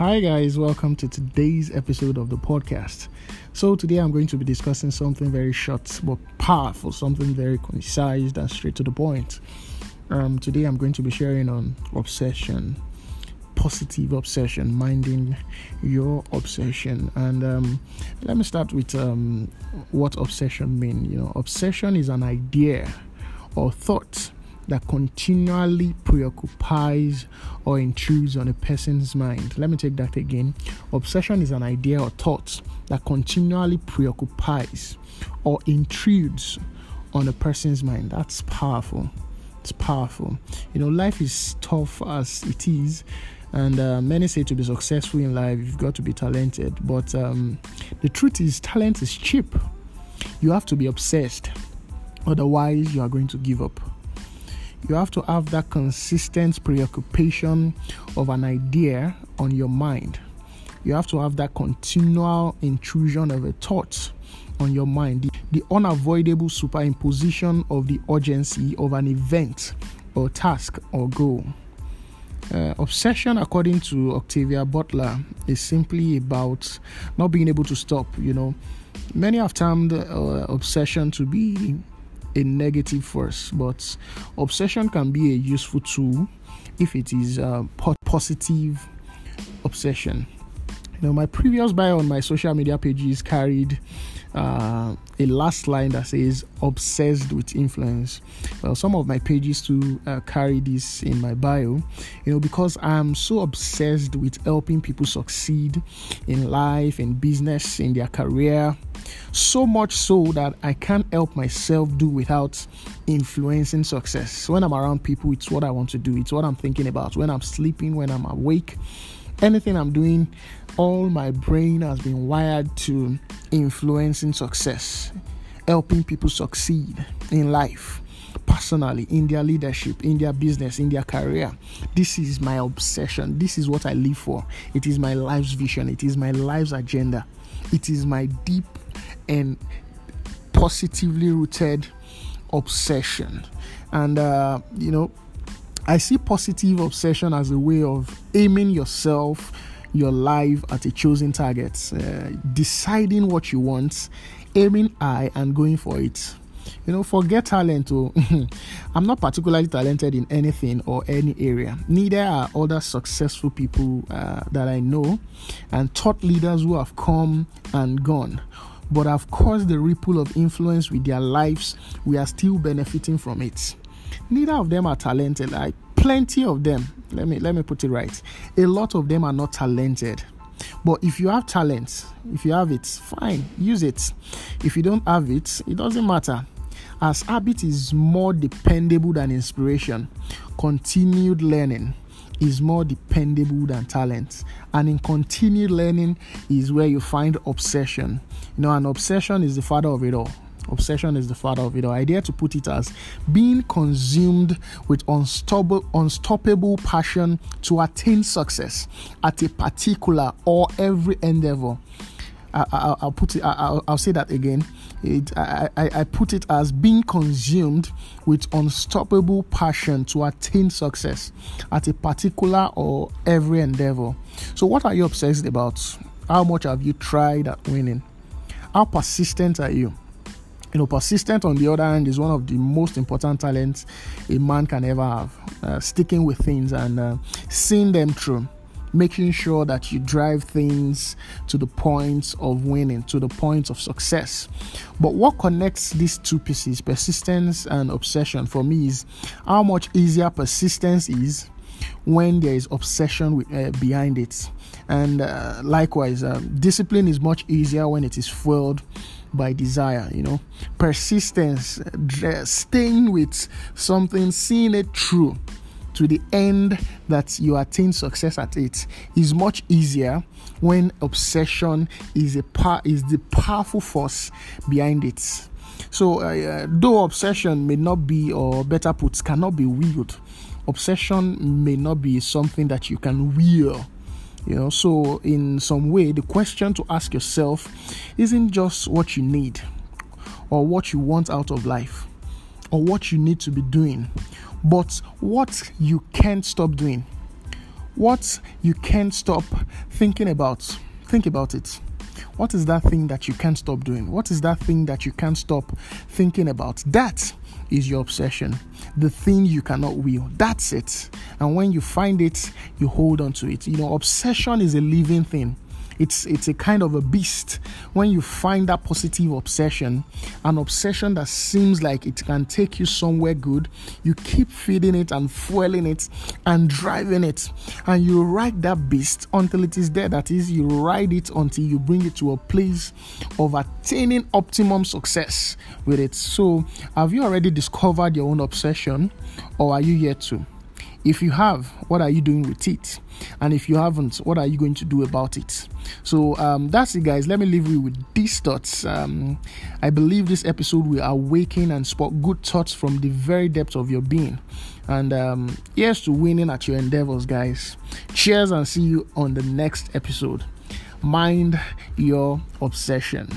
Hi, guys, welcome to today's episode of the podcast. So, today I'm going to be discussing something very short but powerful, something very concise and straight to the point. Um, today I'm going to be sharing on obsession, positive obsession, minding your obsession. And um, let me start with um, what obsession means. You know, obsession is an idea or thought that continually preoccupies or intrudes on a person's mind. Let me take that again. Obsession is an idea or thought that continually preoccupies or intrudes on a person's mind. That's powerful. It's powerful. You know, life is tough as it is. And uh, many say to be successful in life, you've got to be talented. But um, the truth is, talent is cheap. You have to be obsessed. Otherwise, you are going to give up you have to have that consistent preoccupation of an idea on your mind. You have to have that continual intrusion of a thought on your mind, the, the unavoidable superimposition of the urgency of an event or task or goal. Uh, obsession, according to Octavia Butler, is simply about not being able to stop. You know, many have termed uh, obsession to be a negative force, but obsession can be a useful tool if it is a positive obsession. You know, my previous bio on my social media pages carried uh, a last line that says obsessed with influence. Well, some of my pages too uh, carry this in my bio, you know, because I'm so obsessed with helping people succeed in life, in business, in their career. So much so that I can't help myself do without influencing success. When I'm around people, it's what I want to do, it's what I'm thinking about. When I'm sleeping, when I'm awake, anything I'm doing, all my brain has been wired to influencing success, helping people succeed in life, personally, in their leadership, in their business, in their career. This is my obsession. This is what I live for. It is my life's vision. It is my life's agenda. It is my deep and positively rooted obsession. And, uh, you know, I see positive obsession as a way of aiming yourself, your life at a chosen target, uh, deciding what you want, aiming high, and going for it. You know, forget talent. Oh, I'm not particularly talented in anything or any area. Neither are other successful people uh, that I know and thought leaders who have come and gone but have caused the ripple of influence with their lives. We are still benefiting from it. Neither of them are talented. Like plenty of them. Let me let me put it right. A lot of them are not talented. But if you have talent if you have it fine use it. If you don't have it it doesn't matter. As habit is more dependable than inspiration continued learning is more dependable than talent and in continued learning is where you find obsession you know an obsession is the father of it all Obsession is the father of it all. I dare to put it as being consumed with unstoppable, unstoppable passion to attain success at a particular or every endeavor. I, will put it. I, will say that again. It, I, I, I put it as being consumed with unstoppable passion to attain success at a particular or every endeavor. So, what are you obsessed about? How much have you tried at winning? How persistent are you? you know persistent on the other hand is one of the most important talents a man can ever have uh, sticking with things and uh, seeing them through making sure that you drive things to the point of winning to the point of success. But what connects these two pieces persistence and obsession for me is how much easier persistence is when there is obsession with, uh, behind it. And uh, likewise uh, discipline is much easier when it is fueled by desire, you know, persistence, staying with something, seeing it through to the end that you attain success at it is much easier when obsession is a part is the powerful force behind it. So, uh, though obsession may not be, or better put, cannot be willed, obsession may not be something that you can will you know, so in some way, the question to ask yourself isn't just what you need or what you want out of life or what you need to be doing, but what you can't stop doing. what you can't stop thinking about. Think about it. What is that thing that you can't stop doing? What is that thing that you can't stop thinking about? That is your obsession. The thing you cannot will. That's it. And when you find it, you hold on to it. You know, obsession is a living thing it's it's a kind of a beast when you find that positive obsession an obsession that seems like it can take you somewhere good. You keep feeding it and fueling it and driving it. And you ride that beast until it is there that is you ride it until you bring it to a place of attaining optimum success with it. So have you already discovered your own obsession or are you yet to if you have, what are you doing with it? And if you haven't, what are you going to do about it? So um, that's it, guys. Let me leave you with these thoughts. Um, I believe this episode will awaken and spark good thoughts from the very depths of your being. And um, here's to winning at your endeavors, guys. Cheers and see you on the next episode. Mind your obsession.